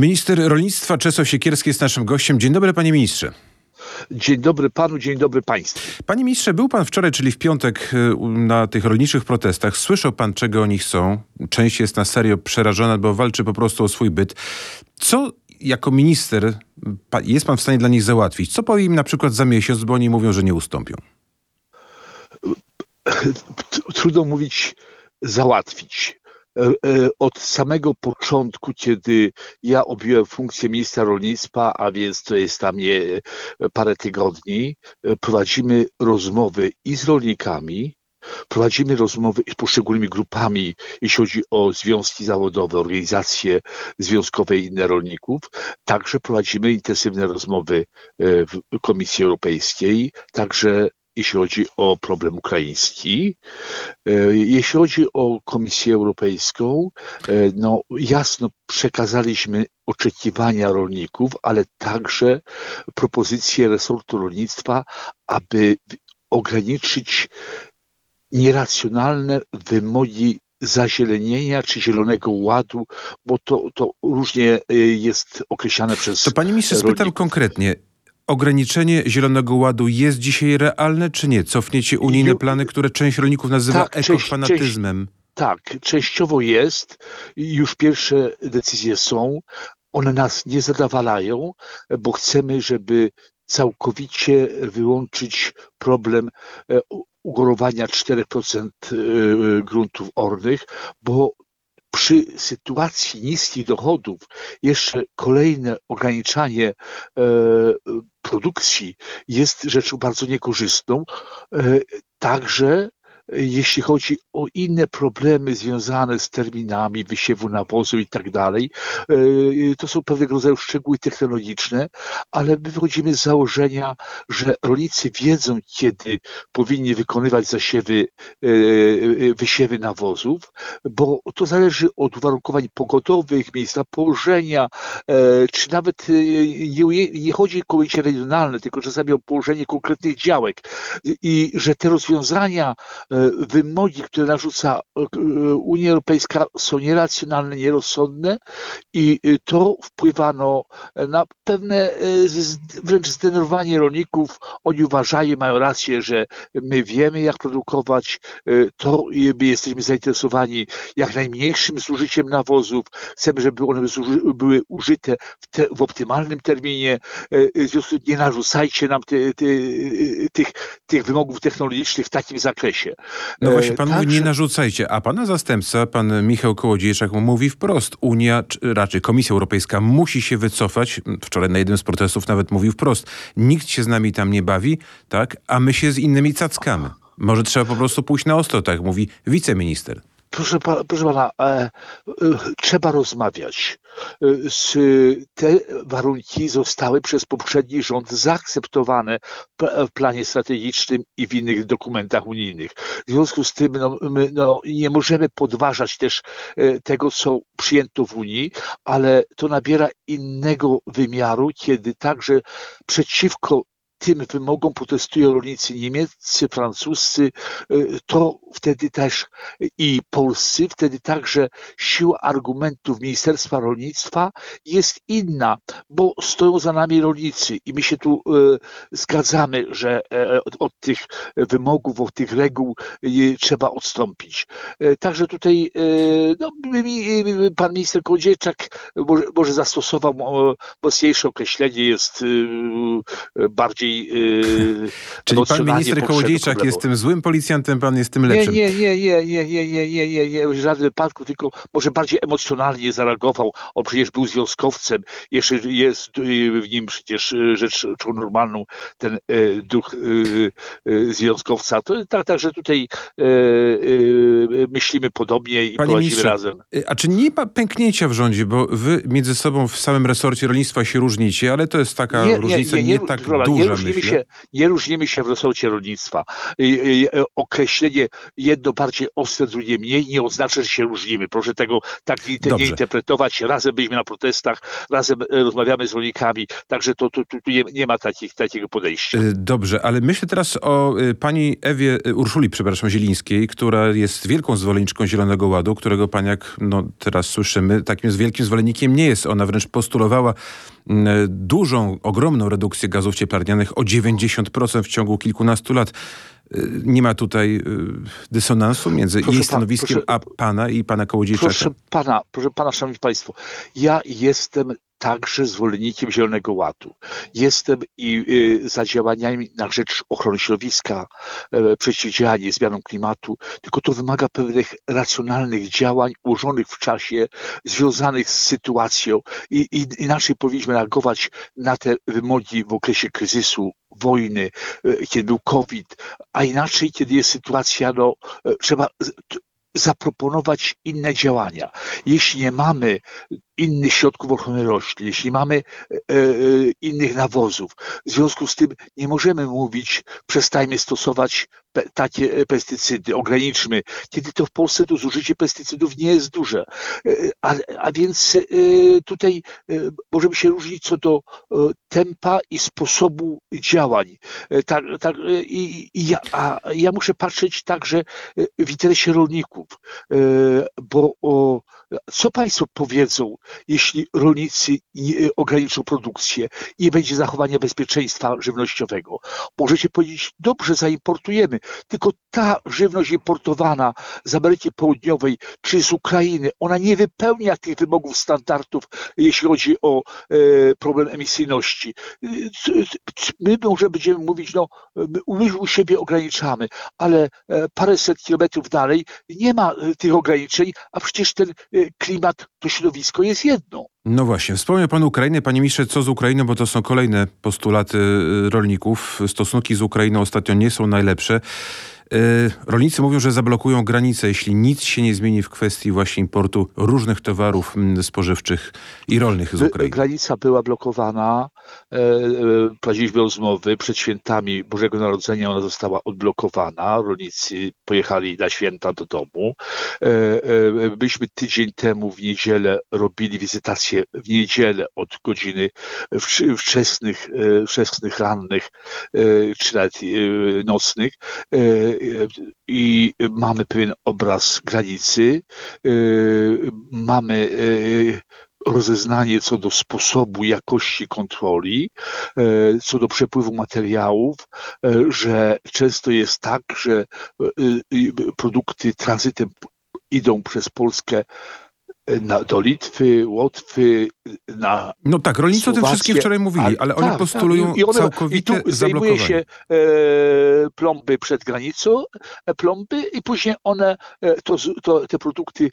Minister rolnictwa Czesław Siekierski jest naszym gościem. Dzień dobry, panie ministrze. Dzień dobry panu, dzień dobry państwu. Panie ministrze, był pan wczoraj, czyli w piątek, y, na tych rolniczych protestach. Słyszał pan, czego oni chcą. Część jest na serio przerażona, bo walczy po prostu o swój byt. Co jako minister jest pan w stanie dla nich załatwić? Co powie im na przykład za miesiąc, bo oni mówią, że nie ustąpią? Trudno mówić załatwić. E, e, od samego początku, kiedy ja objąłem funkcję ministra rolnictwa, a więc to jest tam nie parę tygodni, e, prowadzimy rozmowy i z rolnikami, Prowadzimy rozmowy z poszczególnymi grupami, jeśli chodzi o związki zawodowe, organizacje związkowe i inne rolników. Także prowadzimy intensywne rozmowy w Komisji Europejskiej, także jeśli chodzi o problem ukraiński. E, jeśli chodzi o Komisję Europejską, e, no jasno przekazaliśmy oczekiwania rolników, ale także propozycje resortu rolnictwa, aby ograniczyć nieracjonalne wymogi zazielenienia czy zielonego ładu, bo to, to różnie e, jest określane przez. To panie ministrze, spytam konkretnie ograniczenie Zielonego Ładu jest dzisiaj realne, czy nie? Cofniecie unijne plany, które część rolników nazywa tak, ekofanatyzmem. Część, tak, częściowo jest. Już pierwsze decyzje są. One nas nie zadawalają, bo chcemy, żeby całkowicie wyłączyć problem e, ugorowania 4% e, gruntów ornych, bo przy sytuacji niskich dochodów jeszcze kolejne ograniczanie e, produkcji jest rzeczą bardzo niekorzystną. E, także jeśli chodzi o inne problemy związane z terminami wysiewu nawozu i tak dalej, e, to są pewnego rodzaju szczegóły technologiczne, ale my wychodzimy z założenia, że rolnicy wiedzą, kiedy powinni wykonywać zasiewy, e, e, wysiewy nawozów, bo to zależy od uwarunkowań pogodowych, miejsca położenia, czy nawet nie, nie chodzi o komicie regionalne, tylko czasami o położenie konkretnych działek. I że te rozwiązania wymogi, które narzuca e, Unia Europejska są nieracjonalne, nierozsądne i e, to wpływa no, na pewne e, wręcz zdenerwowanie rolników. Oni uważają, mają rację, że my wiemy jak produkować, to my jesteśmy zainteresowani jak najmniejszym zużyciem nawozów, chcemy, żeby one były użyte w, te, w optymalnym terminie, w związku nie narzucajcie nam tych, tych wymogów technologicznych w takim zakresie. No właśnie, pan mówi, nie narzucajcie, a pana zastępca, pan Michał Kołodziejczak, mówi wprost, Unia, czy raczej Komisja Europejska musi się wycofać. Wczoraj na jednym z protestów nawet mówił wprost, nikt się z nami tam nie bawi, tak, a my się z innymi cackamy. Może trzeba po prostu pójść na ostro, tak mówi wiceminister. Proszę, proszę pana, e, e, trzeba rozmawiać. E, te warunki zostały przez poprzedni rząd zaakceptowane w planie strategicznym i w innych dokumentach unijnych. W związku z tym no, my no, nie możemy podważać też tego, co przyjęto w Unii, ale to nabiera innego wymiaru, kiedy także przeciwko tym wymogom protestują rolnicy niemieccy, francuscy, y, to wtedy też i polscy, wtedy także siła argumentów Ministerstwa Rolnictwa jest inna, bo stoją za nami rolnicy i my się tu y, zgadzamy, że e, od tych wymogów, od tych reguł trzeba odstąpić. E, także tutaj no, pan minister Kołodziejczak może, może zastosował mocniejsze określenie, jest bardziej bardziej Czyli pan minister Kołodziejczak jest tym złym policjantem, pan jest tym lepszym. Nie, nie, nie, nie, nie, nie, nie, nie, nie, w żadnym wypadku, tylko może bardziej emocjonalnie zareagował. On przecież był związkowcem, jeszcze jest w nim przecież rzeczą normalną ten duch związkowca. To tak, także tutaj myślimy podobnie i Panie prowadzimy razem. A czy nie ma pęknięcia w rządzie, bo wy między sobą w samym resorcie rolnictwa się różnicie, ale to jest taka nie, różnica nie, nie, nie tak duża, nie różnimy, się, nie różnimy się w resorcie rolnictwa. Określenie jedno bardziej ostre, drugie mniej nie oznacza, że się różnimy. Proszę tego tak nie interpretować. Razem byliśmy na protestach, razem e, rozmawiamy z rolnikami, także to, tu, tu, tu nie, nie, ma takich, takiego podejścia. E, dobrze, ale myślę teraz o e, pani Ewie, Urszuli, przepraszam, Zielińskiej, która jest wielką zwolenniczką Zielonego Ładu, którego pani, jak no, teraz słyszymy, takim wielkim zwolennikiem nie jest. Ona wręcz postulowała dużą, ogromną redukcję gazów cieplarnianych o 90% w ciągu kilkunastu lat. Y, nie ma tutaj y, dysonansu między proszę jej stanowiskiem proszę, a pana i pana Kołodziejczaka? Proszę pana, proszę pana, szanowni państwo, ja jestem także zwolennikiem Zielonego Ładu. Jestem i y, za działaniami na rzecz ochrony środowiska, y, przeciwdziałanie zmianom klimatu, tylko to wymaga pewnych racjonalnych działań ułożonych w czasie, związanych z sytuacją i, i inaczej powinniśmy reagować na te wymogi w okresie kryzysu, wojny, y, kiedy był COVID, a inaczej, kiedy jest sytuacja, no, trzeba zaproponować inne działania. Jeśli nie mamy innych środków ochrony roślin, jeśli mamy e, e, innych nawozów, w związku z tym nie możemy mówić, przestajmy stosować takie e, pestycydy, ograniczmy, kiedy to w Polsce to zużycie pestycydów nie jest duże. A, a więc tutaj możemy się różnić co do tempa i sposobu działań. Tak, tak, i, i ja, a ja muszę patrzeć także w interesie rolników, bo o, co Państwo powiedzą, jeśli rolnicy ograniczą produkcję i nie będzie zachowania bezpieczeństwa żywnościowego? Możecie powiedzieć, dobrze, zaimportujemy, tylko ta żywność importowana z Ameryki Południowej czy z Ukrainy, ona nie wypełnia tych wymogów standardów, jeśli chodzi o e, problem emisyjności. My może będziemy mówić, no, my u siebie ograniczamy, ale e, paręset kilometrów dalej nie ma e, tych ograniczeń, a przecież ten klimat, to środowisko jest jedno. No właśnie, wspomniał Pan Ukrainę. Panie ministrze, co z Ukrainą, bo to są kolejne postulaty y, rolników. Stosunki z Ukrainą ostatnio nie są najlepsze. Y, rolnicy mówią, że zablokują granice, jeśli nic się nie zmieni w kwestii właśnie importu różnych towarów mm, spożywczych i rolnych z Ukrainy. Granica była blokowana, e, e, prowadziliśmy rozmowy przed świętami Bożego Narodzenia, ona została odblokowana, rolnicy pojechali na święta do domu. E, byliśmy tydzień temu w niedzielę robili wizytację w niedzielę od godziny wczesnych, wczesnych rannych czy nawet nocnych i mamy pewien obraz granicy, y, mamy y, rozeznanie co do sposobu jakości kontroli, y, co do przepływu materiałów, że często jest tak, że produkty tranzytem idą przez Polskę na, do Litwy, Łotwy, na No tak, rolnicy o tym wszystkim wczoraj mówili, ale oni tak, postulują tak. I one, całkowite i zablokowanie. się e, plomby przed granicą, e, plomby i później one, e, to, to, te produkty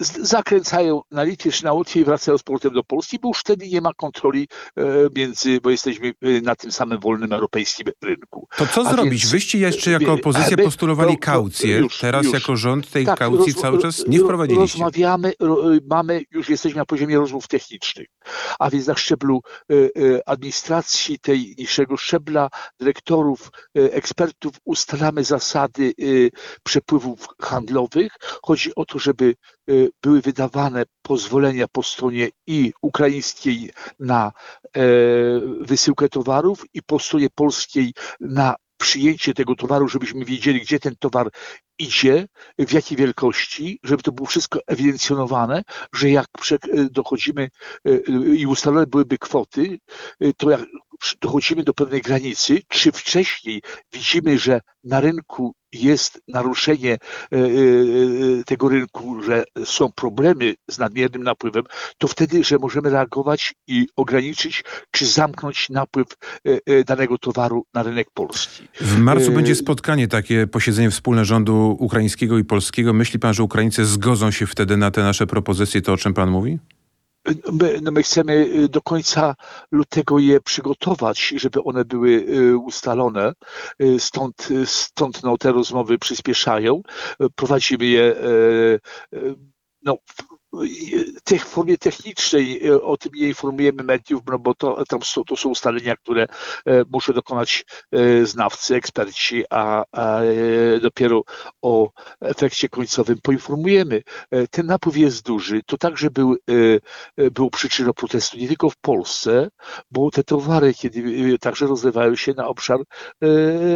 zakręcają na Litwie czy na Łotwie i wracają z powrotem do Polski, bo już wtedy nie ma kontroli e, między, bo jesteśmy e, na tym samym wolnym europejskim rynku. To co A zrobić? Więc, Wyście jeszcze jako opozycja postulowali no, kaucję. Już, Teraz już. jako rząd tej tak, kaucji roz, cały czas nie wprowadziliście. Rozmawiamy, mamy, już jesteśmy na poziomie rozmów technicznych. A więc na szczeblu e, administracji tej niższego szczebla, dyrektorów, ekspertów ustalamy zasady przepływów handlowych. Chodzi o to, żeby były wydawane pozwolenia po stronie i ukraińskiej na e, wysyłkę towarów i po stronie polskiej na przyjęcie tego towaru, żebyśmy wiedzieli, gdzie ten towar idzie, w jakiej wielkości, żeby to było wszystko ewidencjonowane, że jak dochodzimy e, i ustalone byłyby kwoty, e, to jak dochodzimy do pewnej granicy, czy wcześniej widzimy, że na rynku jest naruszenie e, e, tego rynku, że są problemy z nadmiernym napływem, to wtedy, że możemy reagować i ograniczyć czy zamknąć napływ danego towaru na rynek polski. W marcu będzie spotkanie, takie posiedzenie wspólne rządu ukraińskiego i polskiego. Myśli pan, że Ukraińcy zgodzą się wtedy na te nasze propozycje, to o czym pan mówi? My, no my chcemy y, do końca lutego je przygotować, żeby one były y, ustalone. Y, stąd, stąd no, te rozmowy przyspieszają. Prowadzimy je no, w formie technicznej e, o tym nie informujemy mediów, no bo to, tam są, to są ustalenia, które e, muszą dokonać e, znawcy, eksperci, a, a dopiero o efekcie końcowym poinformujemy. Ten napływ jest duży. To także był, był przyczyną protestu nie tylko w Polsce, bo te towary kiedy także rozlewają się na obszar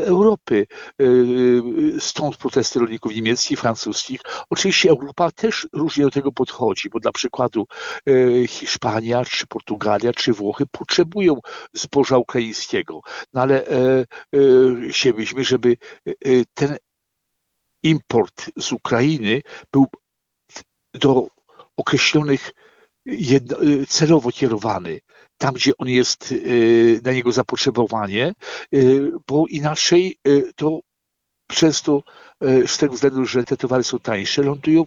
Europy. Stąd protesty rolników niemieckich, francuskich. Oczywiście Europa też różnie do tego podchodzi chodzi, bo dla przykładu e, Hiszpania, czy Portugalia, czy Włochy potrzebują zboża ukraińskiego, no ale e, e, chcielibyśmy, żeby ten import z Ukrainy był do określonych jedno, celowo kierowany, tam gdzie on jest, na niego zapotrzebowanie, bo inaczej to często E, z tego względu, że te towary są tańsze, lądują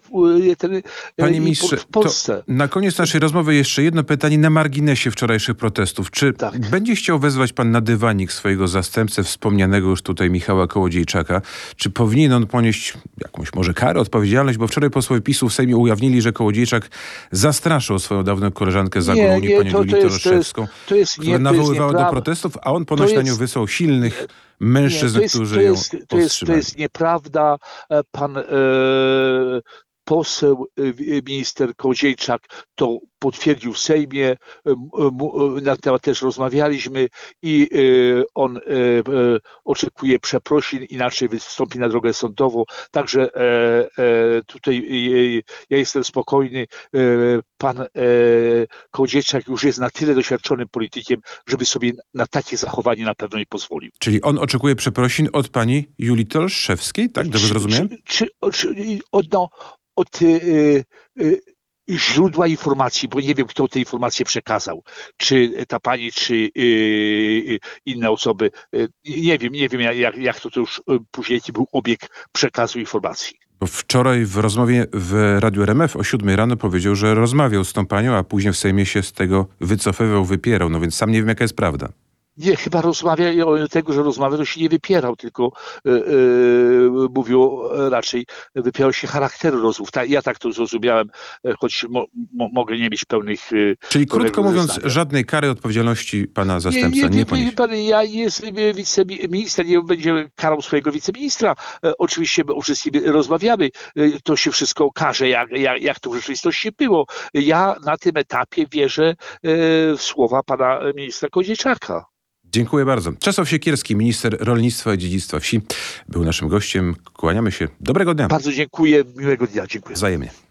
e, ten e, Panie ministrze, w Polsce. na koniec naszej rozmowy jeszcze jedno pytanie na marginesie wczorajszych protestów. Czy tak. będzie chciał wezwać pan na dywanik swojego zastępcę, wspomnianego już tutaj Michała Kołodziejczaka? Czy powinien on ponieść jakąś może karę, odpowiedzialność? Bo wczoraj posłowie PiSu w Sejmie ujawnili, że Kołodziejczak zastraszył swoją dawną koleżankę z Unii, panią Julitę Roszczewską, która nawoływała do protestów, a on ponoć jest, na nią wysłał silnych mężczyzn, nie, to jest, którzy to jest, ją to jest, to jest nieprawda. E, pan e, poseł, y, y, minister Koziejczak to potwierdził w Sejmie, y, na temat też rozmawialiśmy i on oczekuje przeprosin, inaczej wystąpi na drogę sądową. Także e, e, tutaj ja jestem spokojny. E, pan Koziejczak już jest na tyle doświadczonym politykiem, żeby sobie na takie zachowanie na pewno nie pozwolił. Czyli on oczekuje przeprosin od pani Julii Tolszewskiej, tak? Dobrze zrozumiałem? Czy, czy, czy, no, od y, y, źródła informacji, bo nie wiem, kto te informacje przekazał. Czy ta pani, czy y, inne osoby. Nie wiem, nie wiem, jak, jak to, to już później był obieg przekazu informacji. Wczoraj w rozmowie w Radiu RMF o 7 rano powiedział, że rozmawiał z tą panią, a później w Sejmie się z tego wycofywał, wypierał. No więc sam nie wiem, jaka jest prawda. Nie, chyba rozmawia o tego, że rozmawiał, to się nie wypierał, tylko yy, mówił raczej, wypierał się charakteru rozmów. Ta, ja tak to zrozumiałem, choć mo, mo, mogę nie mieć pełnych. Czyli krótko mówiąc, żadnej kary odpowiedzialności pana zastępca nie, nie, nie, nie pan, Ja jestem wiceminister, nie będzie karał swojego wiceministra. Oczywiście my o wszystkim rozmawiamy. To się wszystko okaże, jak, jak, jak to w rzeczywistości było. Ja na tym etapie wierzę w słowa pana ministra Kozieczaka. Dziękuję bardzo. Czesław Siekierski, minister rolnictwa i dziedzictwa wsi, był naszym gościem. Kłaniamy się. Dobrego dnia. Bardzo dziękuję. Miłego dnia. Dziękuję. Wzajemnie.